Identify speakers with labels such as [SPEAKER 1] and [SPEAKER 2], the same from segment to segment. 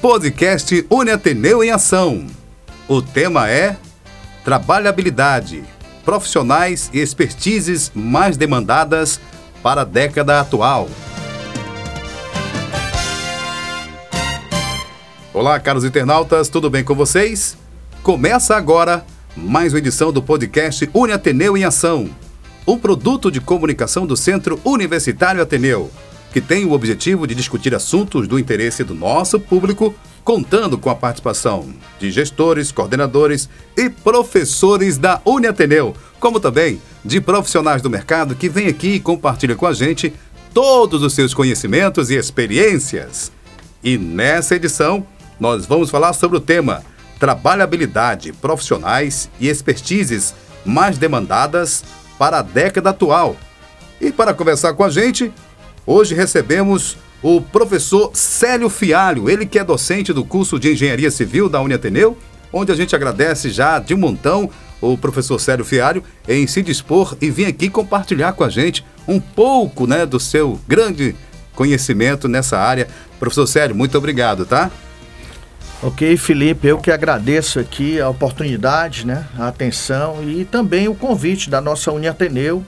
[SPEAKER 1] podcast Une Ateneu em Ação. O tema é Trabalhabilidade, profissionais e expertises mais demandadas para a década atual. Olá, caros internautas, tudo bem com vocês? Começa agora mais uma edição do podcast Une Ateneu em Ação, um produto de comunicação do Centro Universitário Ateneu que tem o objetivo de discutir assuntos do interesse do nosso público, contando com a participação de gestores, coordenadores e professores da Uniateneu, como também de profissionais do mercado que vêm aqui e compartilham com a gente todos os seus conhecimentos e experiências. E nessa edição, nós vamos falar sobre o tema Trabalhabilidade, profissionais e expertises mais demandadas para a década atual. E para conversar com a gente, Hoje recebemos o professor Célio Fialho, ele que é docente do curso de Engenharia Civil da Uniateneu, onde a gente agradece já de montão o professor Célio Fialho em se dispor e vir aqui compartilhar com a gente um pouco né, do seu grande conhecimento nessa área. Professor Célio, muito obrigado, tá?
[SPEAKER 2] Ok, Felipe, eu que agradeço aqui a oportunidade, né, a atenção e também o convite da nossa Uniateneu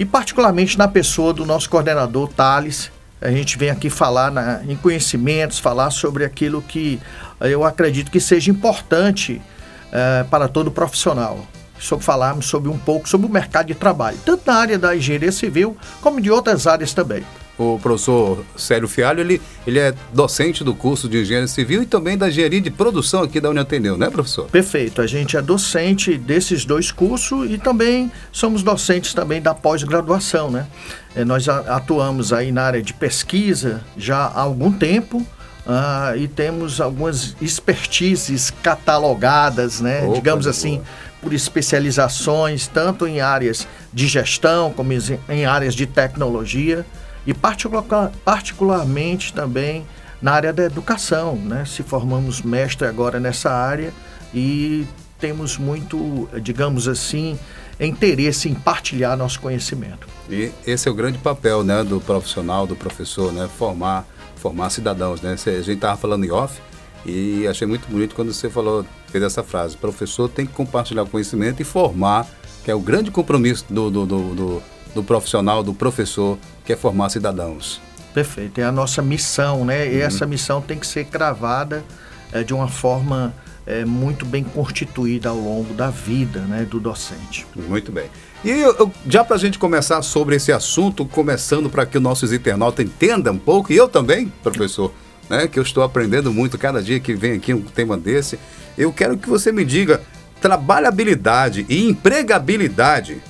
[SPEAKER 2] e particularmente na pessoa do nosso coordenador Thales. A gente vem aqui falar na, em conhecimentos, falar sobre aquilo que eu acredito que seja importante uh, para todo profissional. Sobre falarmos sobre um pouco sobre o mercado de trabalho, tanto na área da engenharia civil como de outras áreas também
[SPEAKER 1] o professor Célio Fialho, ele, ele é docente do curso de Engenharia Civil e também da Engenharia de Produção aqui da Uniateneu, né, professor?
[SPEAKER 2] Perfeito. A gente é docente desses dois cursos e também somos docentes também da pós-graduação, né? É, nós atuamos aí na área de pesquisa já há algum tempo, Uh, e temos algumas expertises catalogadas, né? Opa, digamos assim, boa. por especializações, tanto em áreas de gestão como em áreas de tecnologia e particular, particularmente também na área da educação, né? Se formamos mestre agora nessa área e temos muito, digamos assim, interesse em partilhar nosso conhecimento.
[SPEAKER 1] E esse é o grande papel, né, do profissional, do professor, né, formar, formar cidadãos, né? A gente estava falando em off e achei muito bonito quando você falou, fez essa frase, professor tem que compartilhar o conhecimento e formar, que é o grande compromisso do, do, do, do do profissional, do professor, que é formar cidadãos.
[SPEAKER 2] Perfeito, é a nossa missão, né? E uhum. essa missão tem que ser cravada é, de uma forma é, muito bem constituída ao longo da vida né, do docente.
[SPEAKER 1] Muito bem. E eu, eu, já para a gente começar sobre esse assunto, começando para que os nossos internautas entendam um pouco, e eu também, professor, né, que eu estou aprendendo muito cada dia que vem aqui um tema desse, eu quero que você me diga trabalhabilidade e empregabilidade.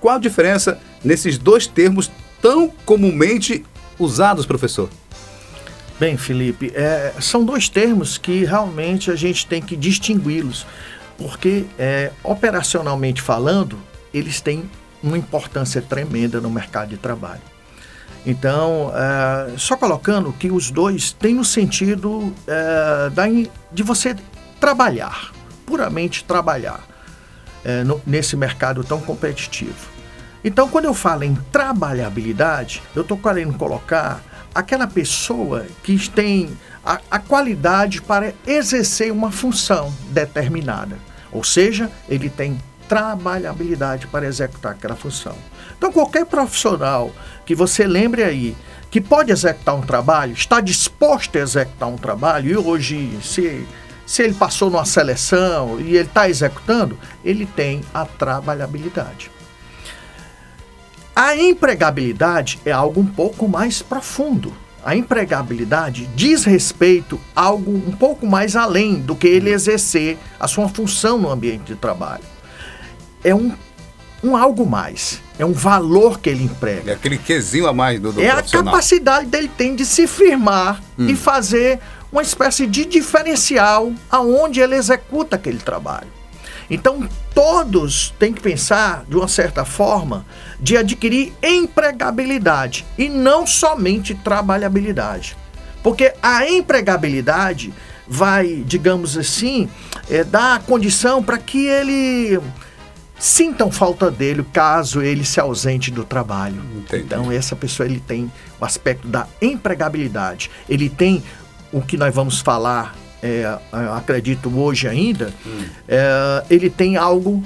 [SPEAKER 1] Qual a diferença nesses dois termos tão comumente usados, professor?
[SPEAKER 2] Bem, Felipe, é, são dois termos que realmente a gente tem que distingui-los, porque é, operacionalmente falando, eles têm uma importância tremenda no mercado de trabalho. Então, é, só colocando que os dois têm no sentido é, da, de você trabalhar, puramente trabalhar, é, no, nesse mercado tão competitivo. Então, quando eu falo em trabalhabilidade, eu estou querendo colocar aquela pessoa que tem a, a, qualidade para exercer uma função determinada. Ou seja, ele tem trabalhabilidade para executar aquela função. Então, qualquer profissional que você lembre aí que pode executar um trabalho, está disposto a executar um trabalho, e hoje, se, se ele passou numa seleção e ele está executando, ele tem a trabalhabilidade. A empregabilidade é algo um pouco mais profundo. A empregabilidade diz respeito a algo um pouco mais além do que ele exercer a sua função no ambiente de trabalho. É um, um algo mais. É um valor que ele emprega.
[SPEAKER 1] É aquele quesinho a mais do, do
[SPEAKER 2] É a capacidade dele tem de se firmar hum. e fazer uma espécie de diferencial aonde ele executa aquele trabalho. Então, todos têm que pensar, de uma certa forma, de adquirir empregabilidade e não somente trabalhabilidade. Porque a empregabilidade vai, digamos assim, é, dar a condição para que ele sintam falta dele caso ele se ausente do trabalho. Entendi. Então essa pessoa ele tem o aspecto da empregabilidade, ele tem o que nós vamos falar, é, acredito hoje ainda, hum. é, ele tem algo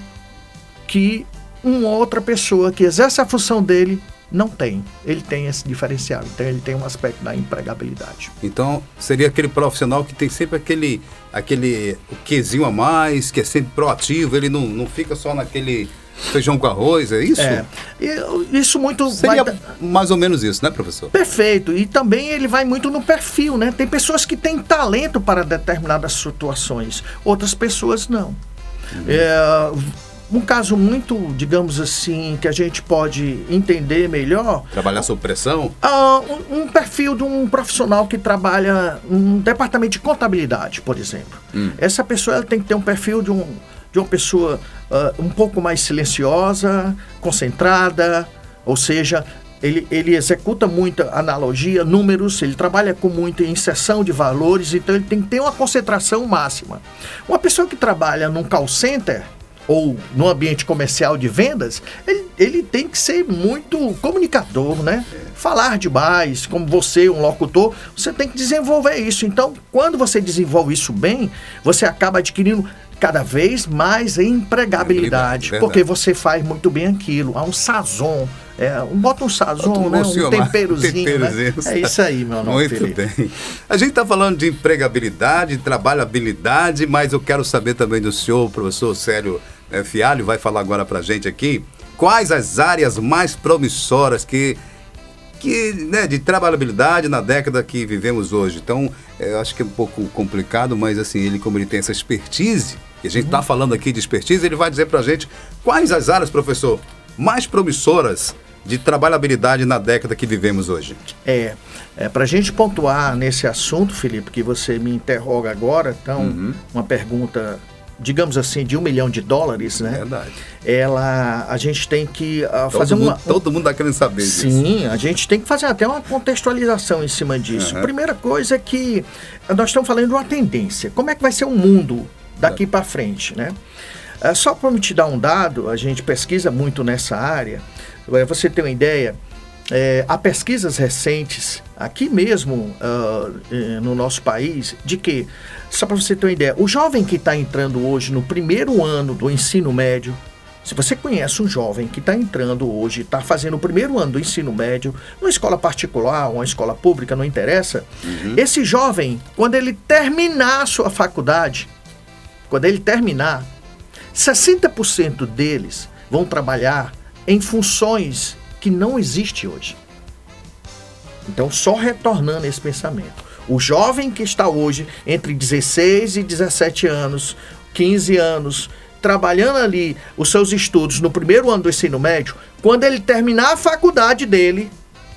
[SPEAKER 2] que uma outra pessoa que exerce a função dele não tem. Ele tem esse diferencial, então ele tem um aspecto da empregabilidade.
[SPEAKER 1] Então, seria aquele profissional que tem sempre aquele, aquele o quesinho a mais, que é sempre proativo, ele não, não fica só naquele feijão com arroz, é isso? É.
[SPEAKER 2] Isso muito
[SPEAKER 1] Seria vai... mais ou menos isso, né, professor?
[SPEAKER 2] Perfeito. E também ele vai muito no perfil, né? Tem pessoas que têm talento para determinadas situações, outras pessoas não. Uhum. É um caso muito, digamos assim, que a gente pode entender melhor.
[SPEAKER 1] Trabalhar sob pressão?
[SPEAKER 2] Uh, um, um, perfil de um profissional que trabalha num departamento de contabilidade, por exemplo. Hum. Essa pessoa ela tem que ter um perfil de, um, de uma pessoa uh, um pouco mais silenciosa, concentrada, ou seja, ele, ele executa muita analogia, números, ele trabalha com muita inserção de valores, então ele tem que ter uma concentração máxima. Uma pessoa que trabalha num call center, ou no ambiente comercial de vendas, ele, ele tem que ser muito comunicador, né? Falar demais, como você, um locutor, você tem que desenvolver isso. Então, quando você desenvolve isso bem, você acaba adquirindo cada vez mais empregabilidade, é porque você faz muito bem aquilo. Há um sazon, é, um, bota um sazon, né? um temperozinho. Né? É isso aí, meu nome.
[SPEAKER 1] Muito Felipe. bem. A gente está falando de empregabilidade, trabalhabilidade, mas eu quero saber também do senhor, professor Célio é, Fialho, vai falar agora para a gente aqui, quais as áreas mais promissoras que que, né, de trabalhabilidade na década que vivemos hoje. Então, é, eu acho que é um pouco complicado, mas assim, ele como ele tem essa expertise, e a gente está uhum. falando aqui de expertise, ele vai dizer para a gente quais as áreas, professor, mais promissoras de trabalhabilidade na década que vivemos hoje.
[SPEAKER 2] É, é para a gente pontuar nesse assunto, Felipe, que você me interroga agora, então, uhum. uma pergunta digamos assim, de um milhão de dólares, né?
[SPEAKER 1] Verdade.
[SPEAKER 2] Ela, a gente tem que uh, fazer
[SPEAKER 1] mundo,
[SPEAKER 2] uma...
[SPEAKER 1] Todo mundo está querendo saber
[SPEAKER 2] Sim, disso. Sim, a gente tem que fazer até uma contextualização em cima disso. Uhum. Primeira coisa é que nós estamos falando de uma tendência. Como é que vai ser o mundo daqui para frente, né? Uh, só para me te dar um dado, a gente pesquisa muito nessa área. Você tem uma ideia, é, há pesquisas recentes, aqui mesmo uh, no nosso país, de que, só para você ter uma ideia, o jovem que está entrando hoje no primeiro ano do ensino médio, se você conhece um jovem que está entrando hoje, está fazendo o primeiro ano do ensino médio, numa escola particular ou uma escola pública, não interessa, uhum. esse jovem, quando ele terminar a sua faculdade, quando ele terminar, 60% deles vão trabalhar em funções que não existe hoje. Então, só retornando esse pensamento. O jovem que está hoje entre 16 e 17 anos, 15 anos, trabalhando ali os seus estudos no primeiro ano do ensino médio, quando ele terminar a faculdade dele,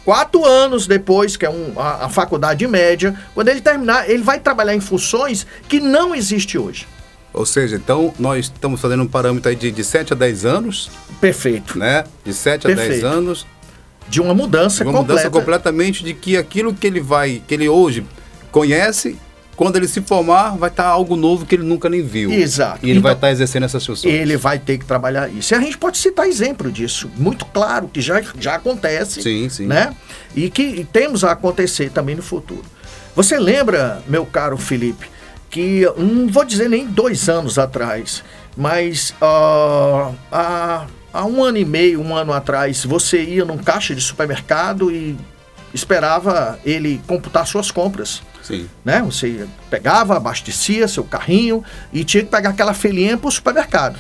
[SPEAKER 2] quatro anos depois, que é um, a, a, faculdade média, quando ele terminar, ele vai trabalhar em funções que não existe hoje.
[SPEAKER 1] Ou seja, então nós estamos fazendo um parâmetro aí de, de 7 a 10 anos.
[SPEAKER 2] Perfeito.
[SPEAKER 1] Né? De 7 a 10 anos.
[SPEAKER 2] De uma mudança
[SPEAKER 1] de uma completa. mudança completamente de que aquilo que ele vai, que ele hoje conhece, quando ele se formar, vai estar algo novo que ele nunca nem viu.
[SPEAKER 2] Exato.
[SPEAKER 1] E ele então, vai estar exercendo essas funções.
[SPEAKER 2] Ele vai ter que trabalhar isso. E a gente pode citar exemplo disso, muito claro, que já, já acontece.
[SPEAKER 1] Sim, sim.
[SPEAKER 2] Né? E que temos a acontecer também no futuro. Você lembra, meu caro Felipe, que não vou dizer nem dois anos atrás, mas uh, há, há um ano e meio, um ano atrás, você ia num caixa de supermercado e esperava ele computar suas compras.
[SPEAKER 1] Sim.
[SPEAKER 2] Né? Você pegava, abastecia seu carrinho e tinha que pegar aquela felinha para o supermercado.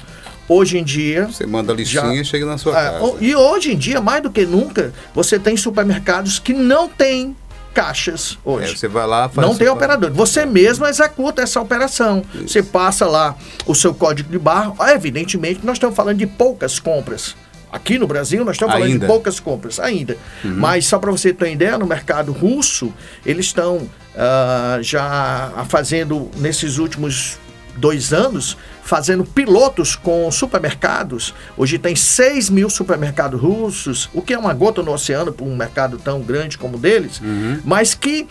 [SPEAKER 2] Hoje em dia.
[SPEAKER 1] Você manda a listinha e chega na sua é, casa.
[SPEAKER 2] E hoje em dia, mais do que nunca, você tem supermercados que não têm caixas hoje.
[SPEAKER 1] É, você vai lá, faz
[SPEAKER 2] Não tem operador. Você mesmo executa essa operação. Isso. Você passa lá o seu código de barra. Evidentemente, nós estamos falando de poucas compras. Aqui no Brasil, nós estamos falando ainda. de poucas compras ainda. Uhum. Mas só para você ter uma ideia, no mercado russo, eles estão uh, já fazendo, nesses últimos dois anos, fazendo pilotos com supermercados. Hoje tem 6 mil supermercados russos, o que é uma gota no oceano para um mercado tão grande como o deles, uhum. mas que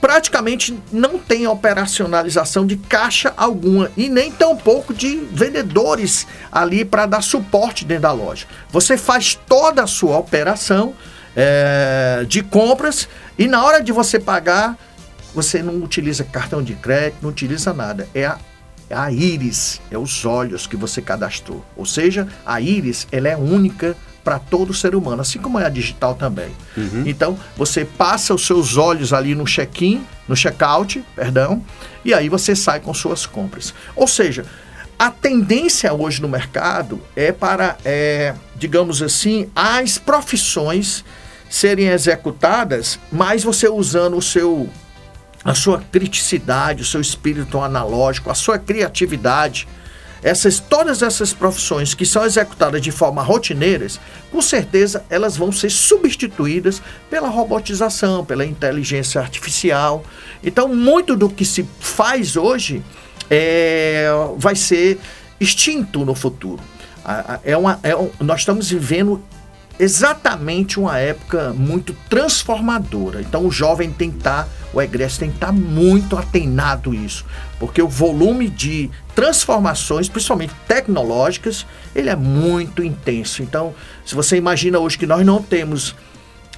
[SPEAKER 2] praticamente não tem operacionalização de caixa alguma e nem tampouco de vendedores ali para dar suporte dentro da loja. Você faz toda a sua operação é, de compras e na hora de você pagar você não utiliza cartão de crédito, não utiliza nada. É a, é a íris, é os olhos que você cadastrou. Ou seja, a íris ela é única para todo ser humano, assim como é a digital também. Uhum. Então, você passa os seus olhos ali no check-in, no check-out, perdão, e aí você sai com suas compras. Ou seja, a tendência hoje no mercado é para, é, digamos assim, as profissões serem executadas, mas você usando o seu a sua criticidade, o seu espírito analógico, a sua criatividade, essas todas essas profissões que são executadas de forma rotineiras, com certeza elas vão ser substituídas pela robotização, pela inteligência artificial. Então, muito do que se faz hoje é, vai ser extinto no futuro. É uma, é um, nós estamos vivendo exatamente uma época muito transformadora. Então o jovem tem que estar, tá, o egresso tem que estar tá muito atenado isso, porque o volume de transformações, principalmente tecnológicas, ele é muito intenso. Então, se você imagina hoje que nós não temos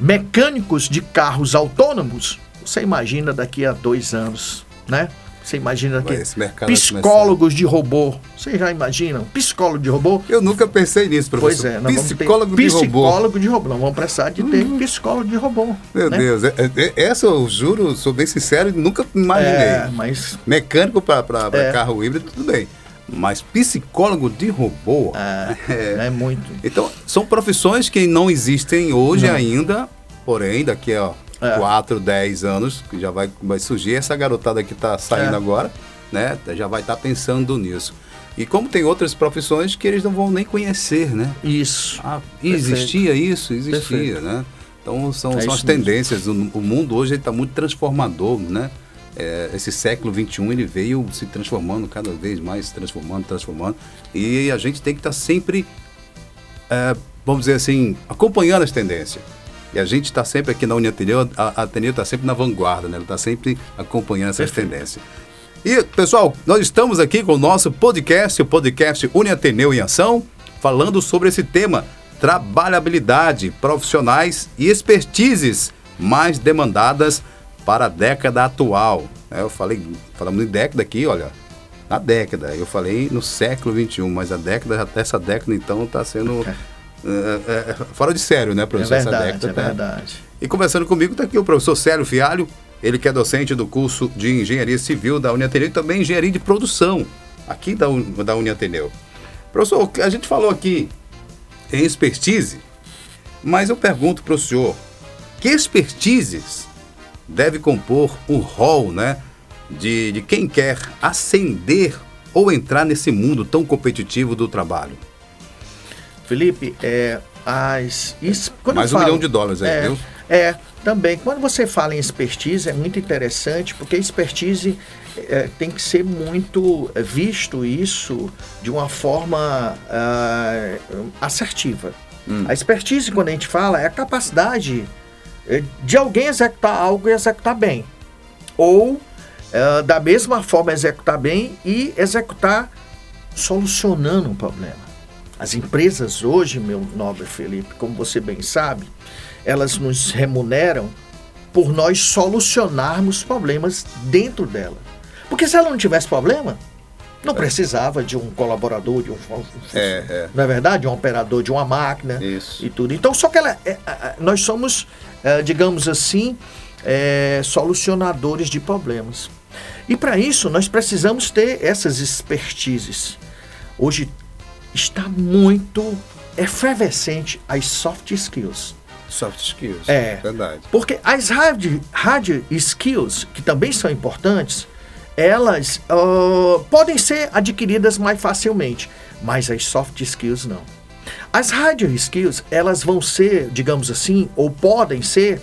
[SPEAKER 2] mecânicos de carros autônomos, você imagina daqui a dois anos, né? Você imagina que psicólogos de robô. Vocês já imaginam? Psicólogo de robô?
[SPEAKER 1] Eu nunca pensei nisso, professor.
[SPEAKER 2] Pois é, psicólogo de robô. Psicólogo de robô. Nós vamos precisar de ter uhum. psicólogo de robô.
[SPEAKER 1] Meu né? Deus, é, é, essa eu juro, sou bem sincero, nunca imaginei. É,
[SPEAKER 2] mas...
[SPEAKER 1] Mecânico para é. carro híbrido, tudo bem. Mas psicólogo de robô.
[SPEAKER 2] É, é, muito.
[SPEAKER 1] Então, são profissões que não existem hoje não. ainda, porém, daqui a é. 4, 10 anos, que já vai, vai surgir. Essa garotada que está saindo é. agora, né? Já vai estar tá pensando nisso. E como tem outras profissões que eles não vão nem conhecer, né?
[SPEAKER 2] Isso.
[SPEAKER 1] Ah, existia isso, existia, Perfeito. né? Então são, é são as tendências. O, o, mundo hoje está muito transformador, né? É, esse século 21 ele veio se transformando cada vez mais, transformando, transformando. E a gente tem que estar tá sempre, é, vamos dizer assim, acompanhando as tendências. E a gente está sempre aqui na Uniateneu, a Ateneu está sempre na vanguarda, né? Ela está sempre acompanhando essas Perfeito. tendências. E, pessoal, nós estamos aqui com o nosso podcast, o podcast Uniateneu em Ação, falando sobre esse tema, trabalhabilidade, profissionais e expertises mais demandadas para a década atual. É, eu falei, falamos de década aqui, olha, na década. Eu falei no século XXI, mas a década, essa década então está sendo fora de sério, né, professor?
[SPEAKER 2] É verdade, década, é verdade.
[SPEAKER 1] E conversando comigo está aqui o professor Célio Fialho, ele que é docente do curso de Engenharia Civil da Uniateneu e também Engenharia de Produção, aqui da, da Uniateneu. Professor, a gente falou aqui em expertise, mas eu pergunto para o senhor, que expertises deve compor o rol, né, de, de quem quer ascender ou entrar nesse mundo tão competitivo do trabalho?
[SPEAKER 2] Felipe, é, as. Isso,
[SPEAKER 1] Mais um falo, milhão de dólares aí,
[SPEAKER 2] é,
[SPEAKER 1] viu?
[SPEAKER 2] É, também. Quando você fala em expertise, é muito interessante, porque expertise é, tem que ser muito visto isso de uma forma uh, assertiva. Hum. A expertise, quando a gente fala, é a capacidade é, de alguém executar algo e executar bem. Ou, uh, da mesma forma, executar bem e executar solucionando um problema. As empresas hoje, meu nobre Felipe, como você bem sabe, elas nos remuneram por nós solucionarmos problemas dentro dela. Porque se ela não tivesse problema, não precisava de um colaborador, de um,
[SPEAKER 1] é, é.
[SPEAKER 2] não é verdade, um operador de uma máquina
[SPEAKER 1] Isso.
[SPEAKER 2] e tudo. Então, só que ela, é, nós somos, é, digamos assim, é, solucionadores de problemas. E para isso nós precisamos ter essas expertises. Hoje está muito efervescente as soft skills.
[SPEAKER 1] Soft skills,
[SPEAKER 2] é verdade. Porque as hard, hard skills, que também são importantes, elas uh, podem ser adquiridas mais facilmente, mas as soft skills não. As hard skills, elas vão ser, digamos assim, ou podem ser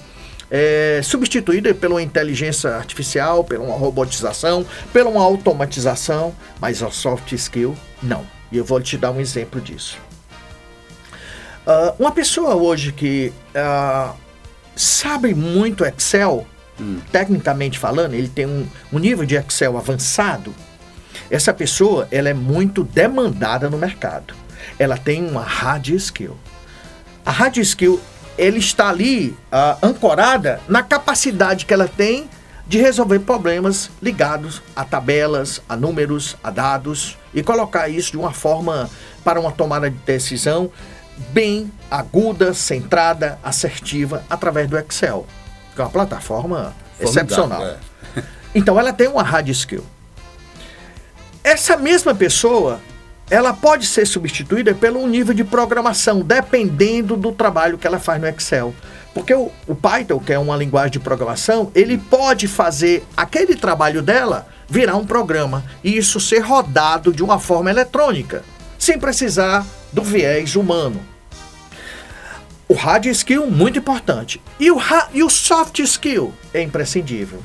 [SPEAKER 2] é, substituídas pela inteligência artificial, pela uma robotização, pela uma automatização, mas a soft skill, não. E eu vou te dar um exemplo disso. Uh, uma pessoa hoje que uh, sabe muito Excel, hum. tecnicamente falando, ele tem um, um nível de Excel avançado, essa pessoa ela é muito demandada no mercado. Ela tem uma hard skill. A hard skill ele está ali uh, ancorada na capacidade que ela tem de resolver problemas ligados a tabelas, a números, a dados e colocar isso de uma forma para uma tomada de decisão bem aguda, centrada, assertiva através do Excel, que é uma plataforma Formidável, excepcional. É. Então ela tem uma hard skill. Essa mesma pessoa, ela pode ser substituída pelo nível de programação, dependendo do trabalho que ela faz no Excel. Porque o, o Python, que é uma linguagem de programação, ele pode fazer aquele trabalho dela virar um programa e isso ser rodado de uma forma eletrônica, sem precisar do viés humano. O hard skill, muito importante. E o, e o soft skill é imprescindível.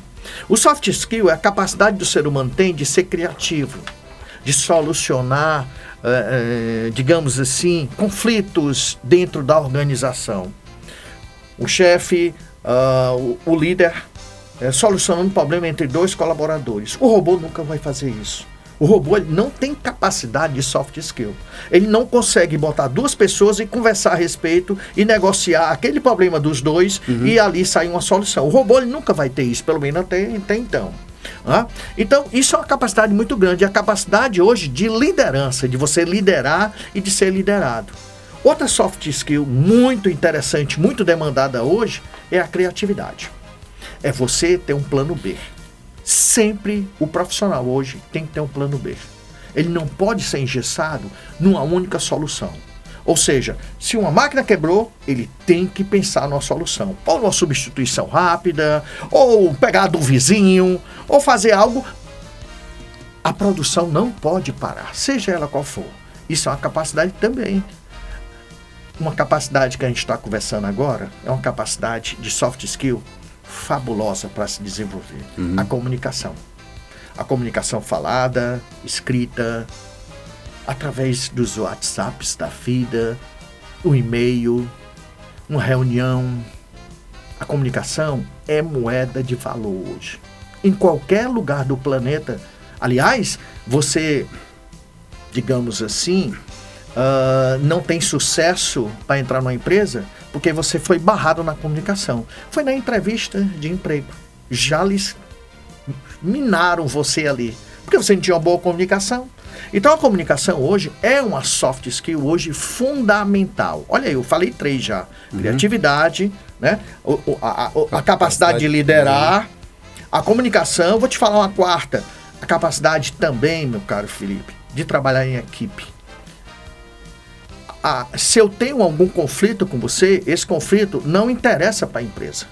[SPEAKER 2] O soft skill é a capacidade do ser humano tem de ser criativo, de solucionar, é, é, digamos assim, conflitos dentro da organização. O chefe, uh, o, o, líder, é, solucionando um problema entre dois colaboradores. O robô nunca vai fazer isso. O robô não tem capacidade de soft skill. Ele não consegue botar duas pessoas e conversar a respeito e negociar aquele problema dos dois uhum. e ali sair uma solução. O robô ele nunca vai ter isso, pelo menos até, até então. Ah? Então, isso é uma capacidade muito grande. A capacidade hoje de liderança, de você liderar e de ser liderado. Outra soft skill muito interessante, muito demandada hoje, é a criatividade. É você ter um plano B sempre o profissional hoje tem que ter um plano B. Ele não pode ser engessado numa única solução. Ou seja, se uma máquina quebrou, ele tem que pensar numa solução. Ou numa substituição rápida, ou pegar do vizinho, ou fazer algo. A produção não pode parar, seja ela qual for. Isso é uma capacidade também. Uma capacidade que a gente está conversando agora é uma capacidade de soft skill fabulosa para se desenvolver: uhum. a comunicação. A comunicação falada, escrita, através dos WhatsApps da vida, o e-mail, uma reunião. A comunicação é moeda de valor hoje. Em qualquer lugar do planeta. Aliás, você, digamos assim, uh, não tem sucesso para entrar numa empresa porque você foi barrado na comunicação. Foi na entrevista de emprego. Já lhes minaram você ali, porque você não tinha uma boa comunicação. Então a comunicação hoje é uma soft skill hoje fundamental. Olha aí, eu falei três já: uhum. criatividade, né? O, o, a, a, a, capacidade de liderar, a comunicação. Vou te falar uma quarta: a capacidade também, meu caro Felipe, de trabalhar em equipe ah, se eu tenho algum conflito com você, esse conflito não interessa para a empresa.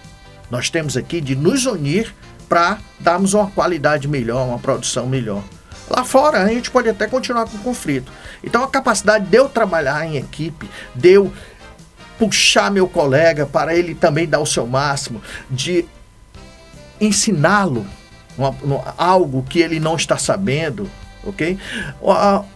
[SPEAKER 2] Nós temos aqui de nos unir para darmos uma qualidade melhor, uma produção melhor. Lá fora a gente pode até continuar com o conflito. Então a capacidade de eu trabalhar em equipe, de eu puxar meu colega para ele também dar o seu máximo, de ensiná-lo algo que ele não está sabendo, ok?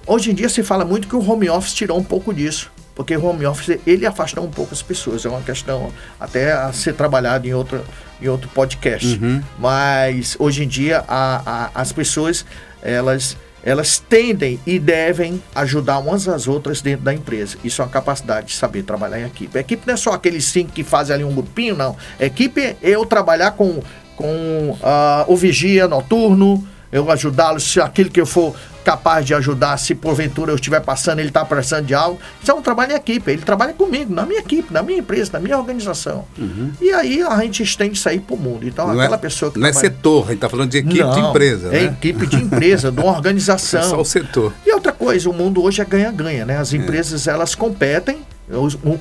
[SPEAKER 2] Hoje em dia se fala muito que o home office tirou um pouco disso, porque o home office ele afastou um pouco as pessoas, é uma questão até a ser trabalhada em outro, em outro podcast. Uhum. Mas hoje em dia a, a, as pessoas elas elas tendem e devem ajudar umas às outras dentro da empresa. Isso é uma capacidade de saber trabalhar em equipe. A equipe não é só aqueles cinco que fazem ali um grupinho, não. A equipe é eu trabalhar com, com uh, o vigia noturno, eu ajudá-lo, se aquilo que eu for capaz de ajudar, se porventura eu estiver passando, ele está precisando de algo. Isso é um trabalho em equipe, ele trabalha comigo, na minha equipe, na minha empresa, na minha organização. Uhum. E aí a gente estende isso aí para o mundo. Então,
[SPEAKER 1] não
[SPEAKER 2] aquela
[SPEAKER 1] é,
[SPEAKER 2] pessoa que.
[SPEAKER 1] Não é trabalha... é setor, a gente está falando de equipe não, de empresa.
[SPEAKER 2] É
[SPEAKER 1] né?
[SPEAKER 2] equipe de empresa, de uma organização. É
[SPEAKER 1] só o setor.
[SPEAKER 2] E outra coisa, o mundo hoje é ganha-ganha, né? As é. empresas é. elas competem,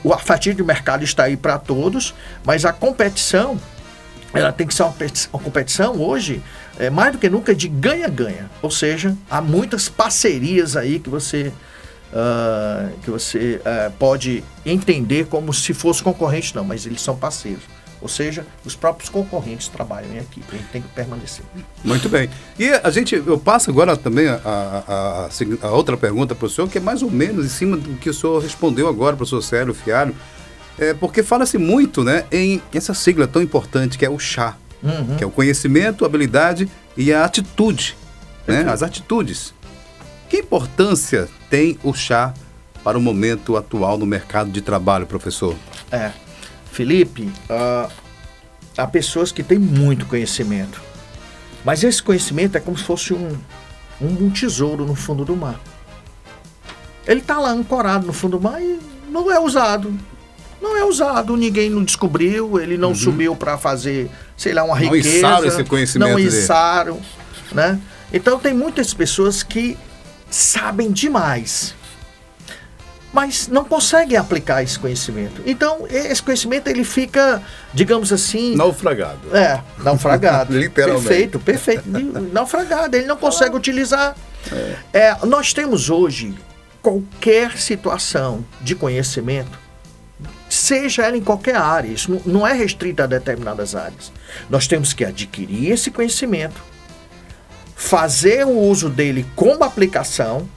[SPEAKER 2] o, a fatia de mercado está aí para todos, mas a competição ela tem que ser uma competição hoje é, mais do que nunca de ganha-ganha. Ou seja, há muitas parcerias aí que você, uh, que você uh, pode entender como se fosse concorrente, não, mas eles são parceiros. Ou seja, os próprios concorrentes trabalham em equipe, a gente tem que permanecer.
[SPEAKER 1] Muito bem. E a gente, eu passo agora também a, a, a, outra pergunta para o senhor, que é mais ou menos em cima do que o senhor respondeu agora, professor Célio Fialho, é, porque fala-se muito né, em essa sigla tão importante que é o chá uhum. que é o conhecimento, a habilidade e a atitude, né? as atitudes. Que importância tem o chá para o momento atual no mercado de trabalho, professor?
[SPEAKER 2] É, Felipe, uh, há pessoas que têm muito conhecimento, Mas esse conhecimento é como se fosse um, um, tesouro no fundo do mar. Ele está lá ancorado no fundo do mar e não é usado. Não é usado, ninguém não descobriu, ele não uhum. subiu para fazer, sei lá, uma não riqueza. Não içaram
[SPEAKER 1] esse conhecimento.
[SPEAKER 2] Não içaram, né? Então tem muitas pessoas que sabem demais, mas não conseguem aplicar esse conhecimento. Então esse conhecimento ele fica, digamos assim,
[SPEAKER 1] naufragado.
[SPEAKER 2] É, naufragado.
[SPEAKER 1] Literalmente.
[SPEAKER 2] Perfeito, perfeito. naufragado. Ele não consegue utilizar. É. É, nós temos hoje qualquer situação de conhecimento seja ela em qualquer área, isso não é restrito a determinadas áreas. Nós temos que adquirir esse conhecimento, fazer o uso dele como aplicação.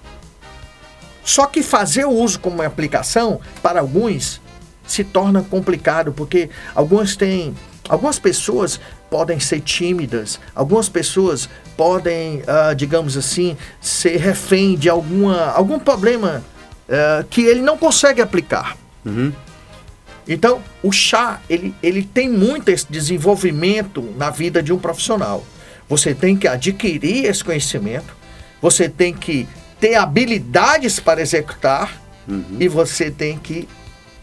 [SPEAKER 2] Só que fazer o uso como aplicação, para alguns, se torna complicado, porque algumas têm. Algumas pessoas podem ser tímidas, algumas pessoas podem, uh, digamos assim, ser refém de alguma, algum problema uh, que ele não consegue aplicar. Uhum. Então, o chá, ele, ele tem muito esse desenvolvimento na vida de um profissional. Você tem que adquirir esse conhecimento, você tem que ter habilidades para executar uhum. e você tem que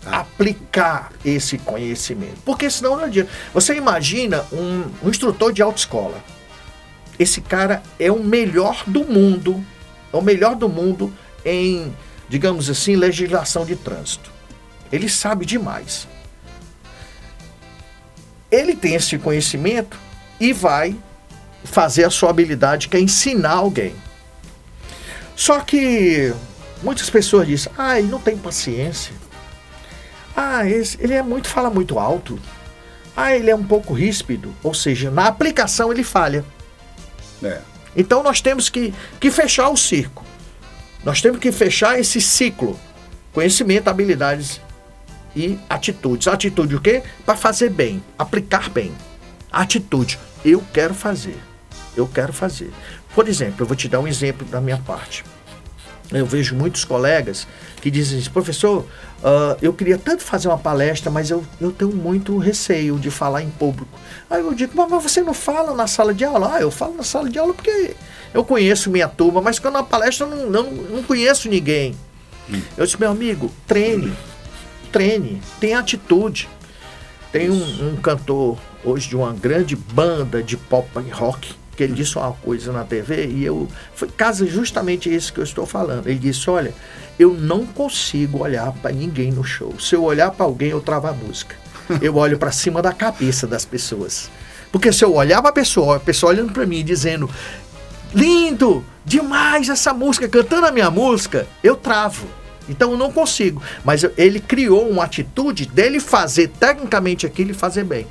[SPEAKER 2] aplicar esse conhecimento. Porque senão não adianta. Você imagina um, um instrutor de autoescola. Esse cara é o melhor do mundo, é o melhor do mundo em, digamos assim, legislação de trânsito. Ele sabe demais. Ele tem esse conhecimento e vai fazer a sua habilidade, que é ensinar alguém. Só que muitas pessoas dizem: ah, ele não tem paciência. Ah, esse, ele é muito, fala muito alto. Ah, ele é um pouco ríspido. Ou seja, na aplicação ele falha. É. Então nós temos que, que fechar o circo. Nós temos que fechar esse ciclo. Conhecimento, habilidades e atitudes. Atitude o quê? Para fazer bem, aplicar bem. Atitude, eu quero fazer. Eu quero fazer. Por exemplo, eu vou te dar um exemplo da minha parte. Eu vejo muitos colegas que dizem assim, professor, uh, eu queria tanto fazer uma palestra, mas eu, eu tenho muito receio de falar em público. Aí eu digo, mas você não fala na sala de aula? Ah, eu falo na sala de aula porque eu conheço minha turma, mas quando na palestra eu não, não, não conheço ninguém. Hum. Eu disse, meu amigo, treine treine, tenha atitude. Tem um, um, cantor hoje de uma grande banda de pop e rock que ele disse uma coisa na TV e eu foi casa justamente isso que eu estou falando. Ele disse: "Olha, eu não consigo olhar para ninguém no show. Se eu olhar para alguém, eu travo a música. Eu olho para cima da cabeça das pessoas. Porque se eu olhar para a pessoa, a pessoa olhando para mim dizendo: "Lindo, demais essa música, cantando a minha música", eu travo. Então eu não consigo. Mas ele criou uma atitude dele fazer tecnicamente aquilo e fazer bem.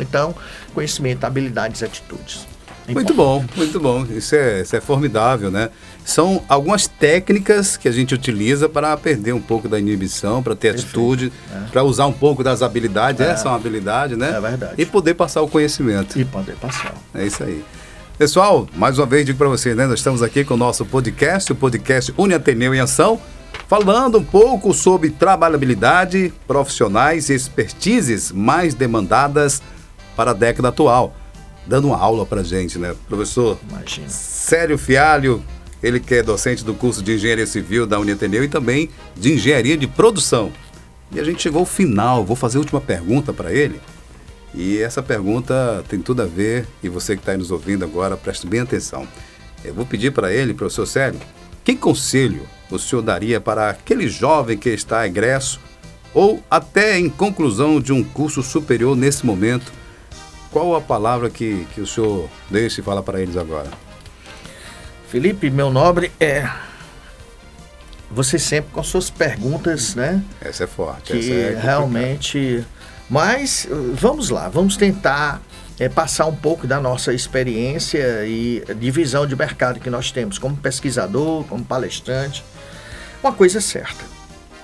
[SPEAKER 2] Então, conhecimento, habilidades e atitudes.
[SPEAKER 1] Muito bom, muito bom. Isso é, isso é formidável, né? São algumas técnicas que a gente utiliza para perder um pouco da inibição, para ter Perfeito. atitude, é. para usar um pouco das habilidades. É. Essa é uma habilidade, né?
[SPEAKER 2] É verdade.
[SPEAKER 1] E poder passar o conhecimento.
[SPEAKER 2] E poder passar.
[SPEAKER 1] É isso aí. Pessoal, mais uma vez digo para vocês, né? Nós estamos aqui com o nosso podcast, o podcast Uni Ateneu em Ação falando um pouco sobre trabalhabilidade, profissionais e expertises mais demandadas para a década atual. Dando uma aula para gente, né? Professor
[SPEAKER 2] Imagina.
[SPEAKER 1] Célio Fialho, ele que é docente do curso de Engenharia Civil da Uniateneu e também de Engenharia de Produção. E a gente chegou ao final, vou fazer a última pergunta para ele. E essa pergunta tem tudo a ver, e você que está nos ouvindo agora, preste bem atenção. Eu vou pedir para ele, professor Célio, que conselho o senhor daria para aquele jovem que está egresso ou até em conclusão de um curso superior nesse momento? Qual a palavra que, que o senhor deixa e fala para eles agora?
[SPEAKER 2] Felipe, meu nobre, é. Você sempre com suas perguntas, né?
[SPEAKER 1] Essa é forte.
[SPEAKER 2] Que
[SPEAKER 1] é
[SPEAKER 2] realmente. Mas vamos lá, vamos tentar é, passar um pouco da nossa experiência e divisão de mercado que nós temos como pesquisador, como palestrante. Uma coisa é certa.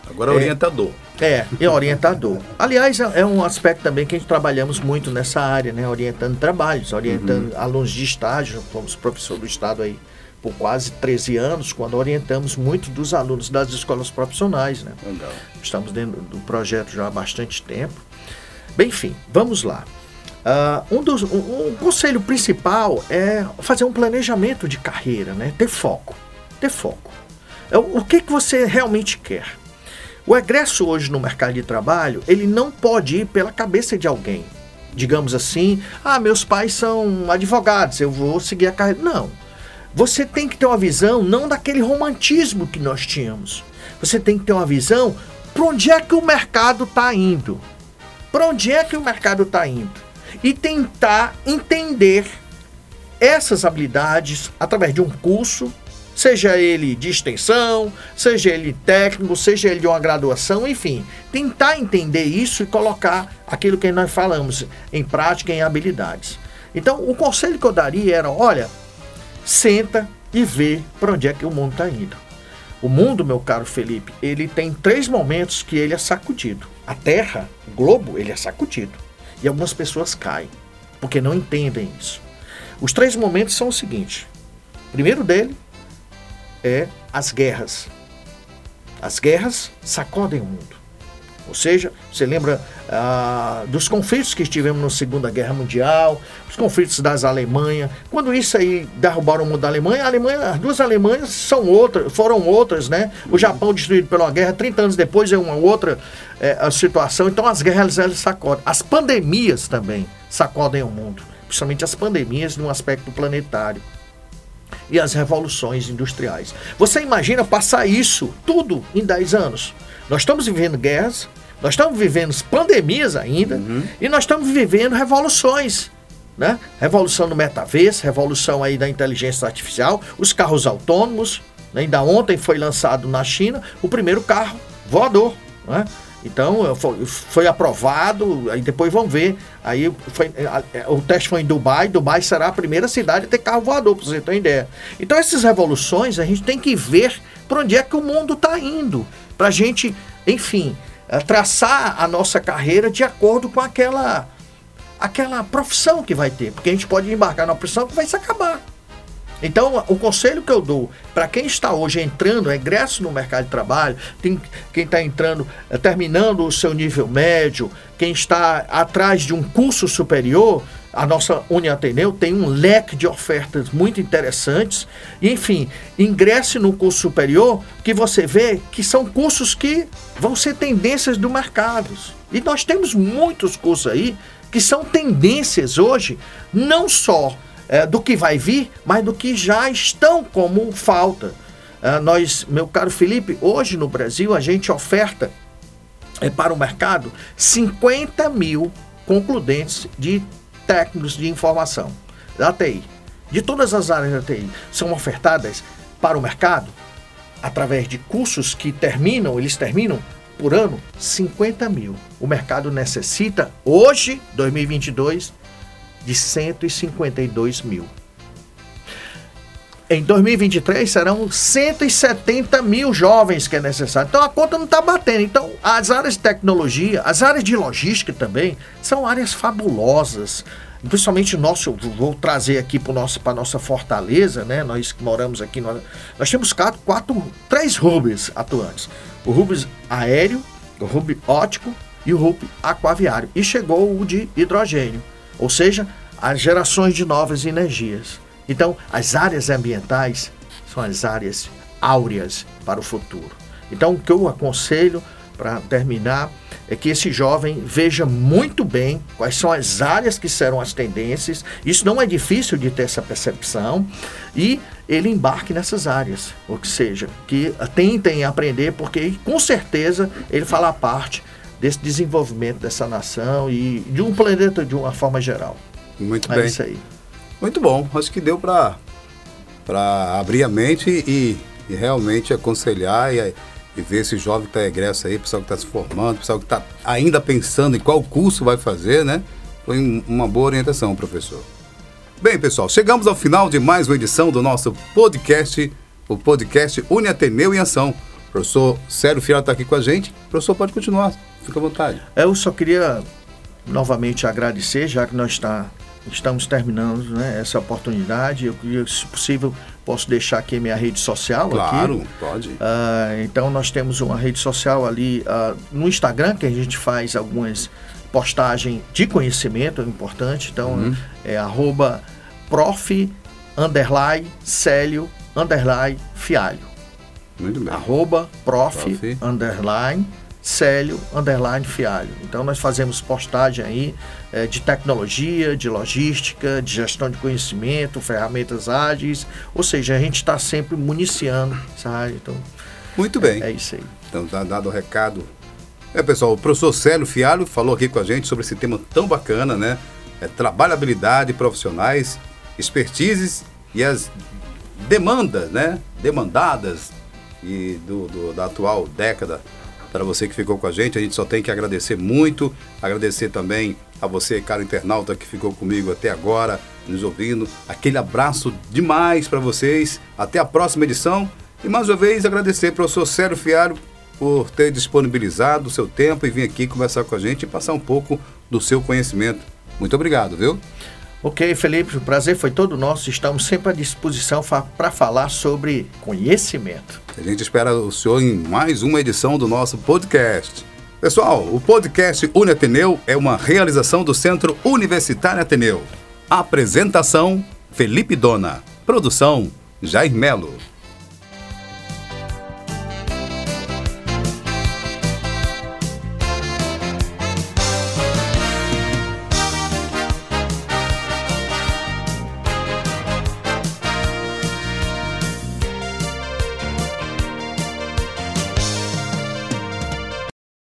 [SPEAKER 1] Agora é orientador.
[SPEAKER 2] É, é orientador. Aliás, é, é um aspecto também que a gente trabalhamos muito nessa área, né? Orientando trabalhos, orientando uhum. alunos de estágio, fomos professor do Estado aí por quase 13 anos, quando orientamos muito dos alunos das escolas profissionais, né? Legal. Estamos dentro do projeto já há bastante tempo. Bem, enfim, vamos lá. Uh, um, dos, um, um, conselho principal é fazer um planejamento de carreira, né? Ter foco. Ter foco. É, o que, que você realmente quer? O egresso hoje no mercado de trabalho, ele não pode ir pela cabeça de alguém. Digamos assim, ah, meus pais são advogados, eu vou seguir a carreira. Não. Você tem que ter uma visão não daquele romantismo que nós tínhamos. Você tem que ter uma visão para onde é que o mercado está indo. Para onde é que o mercado está indo e tentar entender essas habilidades através de um curso, seja ele de extensão, seja ele técnico, seja ele de uma graduação, enfim, tentar entender isso e colocar aquilo que nós falamos em prática, em habilidades. Então, o conselho que eu daria era: olha, senta e vê para onde é que o mundo está indo. O mundo, meu caro Felipe, ele tem três momentos que ele é sacudido. A Terra, o globo, ele é sacudido. E algumas pessoas caem, porque não entendem isso. Os três momentos são o seguinte: o primeiro dele é as guerras. As guerras sacodem o mundo. Ou seja, você lembra ah, dos conflitos que tivemos na Segunda Guerra Mundial, os conflitos das Alemanhas. Quando isso aí derrubaram o mundo da Alemanha, a Alemanha, as duas Alemanhas são outras, foram outras, né? O Japão destruído pela guerra, 30 anos depois é uma outra é, situação. Então as guerras elas sacodem. As pandemias também sacodem o mundo, principalmente as pandemias num aspecto planetário e as revoluções industriais. Você imagina passar isso tudo em 10 anos? Nós estamos vivendo guerras, nós estamos vivendo pandemias ainda, uhum. e nós estamos vivendo revoluções. Né? Revolução no metaverso, revolução aí da inteligência artificial, os carros autônomos. Né? Ainda ontem foi lançado na China o primeiro carro voador. Né? Então foi, foi, aprovado, aí depois vão ver. Aí foi, o teste foi em Dubai, Dubai será a primeira cidade a ter carro voador, para você ter uma ideia. Então essas revoluções a gente tem que ver para onde é que o mundo está indo para a gente, enfim, eh, traçar a nossa carreira de acordo com aquela, aquela profissão que vai ter. Porque a gente pode embarcar na profissão que vai se acabar. Então, o conselho que eu dou para quem está hoje entrando, egresso no mercado de trabalho, tem, quem está entrando, eh, terminando o seu nível médio, quem está atrás de um curso superior, a nossa Uniateneu tem um leque de ofertas muito interessantes. Enfim, ingresse no curso superior que você vê que são cursos que vão ser tendências do mercado. E nós temos muitos cursos aí que são tendências hoje, não só é, do que vai vir, mas do que já estão como falta. É, nós, meu caro Felipe, hoje no Brasil a gente oferta é, para o mercado 50 mil concludentes de técnicos de informação da TI, de todas as áreas da TI, são ofertadas para o mercado através de cursos que terminam, eles terminam por ano 50 mil. O mercado necessita, hoje, 2022, de 152 mil. Em 2023 serão 170 mil jovens que é necessário. Então a conta não está batendo. Então as áreas de tecnologia, as áreas de logística também são áreas fabulosas. Principalmente nosso, vou trazer aqui para nosso para nossa fortaleza, né? Nós que moramos aqui, nós, nós temos quatro, quatro, três hubs atuantes: o hub aéreo, o hub ótico e o hub aquaviário. E chegou o de hidrogênio, ou seja, as gerações de novas energias. Então, as áreas ambientais são as áreas áureas para o futuro. Então, o que eu aconselho para terminar é que esse jovem veja muito bem quais são as áreas que serão as tendências. Isso não é difícil de ter essa percepção e ele embarque nessas áreas, ou seja, que tentem aprender, porque com certeza ele fará parte desse desenvolvimento dessa nação e de um planeta de uma forma geral.
[SPEAKER 1] Muito é bem. isso aí. Muito bom. Acho que deu para abrir a mente e, e realmente aconselhar e, e, ver esse jovem que está egresso aí, pessoal que está se formando, pessoal que está ainda pensando em qual curso vai fazer, né? Foi uma boa orientação, professor. Bem, pessoal, chegamos ao final de mais uma edição do nosso podcast, o podcast Uni Ateneu em Ação. Professor Sérgio Fiel está aqui com a gente. O professor pode continuar, fica à vontade.
[SPEAKER 2] Eu só queria novamente agradecer, já que nós está estamos terminando né, essa oportunidade. Eu queria, se possível, posso deixar aqui minha rede social.
[SPEAKER 1] Claro,
[SPEAKER 2] aqui.
[SPEAKER 1] pode.
[SPEAKER 2] Uh, então, nós temos uma rede social ali uh, no Instagram, que a gente faz algumas postagem de conhecimento, é importante, então uhum. é arroba prof, underline, Célio, underline, Fialho. Muito bem. Arroba prof, prof. underline, Célio, underline, Fialho. Então nós fazemos postagem aí é, de tecnologia, de logística, de gestão de conhecimento, ferramentas ágeis, ou seja, a gente está sempre municiando área. Então,
[SPEAKER 1] Muito bem.
[SPEAKER 2] É, é isso aí.
[SPEAKER 1] Então, tá dado o recado. É, pessoal, o professor Célio Fialho falou aqui com a gente sobre esse tema tão bacana, né? É trabalhabilidade profissionais, expertises e as demandas, né? Demandadas e do, do da atual década. Para você que ficou com a gente, a gente só tem que agradecer muito, agradecer também a você, caro internauta, que ficou comigo até agora, nos ouvindo. Aquele abraço demais para vocês. Até a próxima edição. E mais uma vez agradecer ao professor Sérgio Fiário por ter disponibilizado o seu tempo e vir aqui conversar com a gente e passar um pouco do seu conhecimento. Muito obrigado, viu?
[SPEAKER 2] Ok, Felipe, o prazer foi todo nosso. Estamos sempre à disposição para falar sobre conhecimento.
[SPEAKER 1] A gente espera o senhor em mais uma edição do nosso podcast. Pessoal, o podcast Uniateneu é uma realização do Centro Universitário Ateneu. Apresentação: Felipe Dona. Produção: Jair Melo.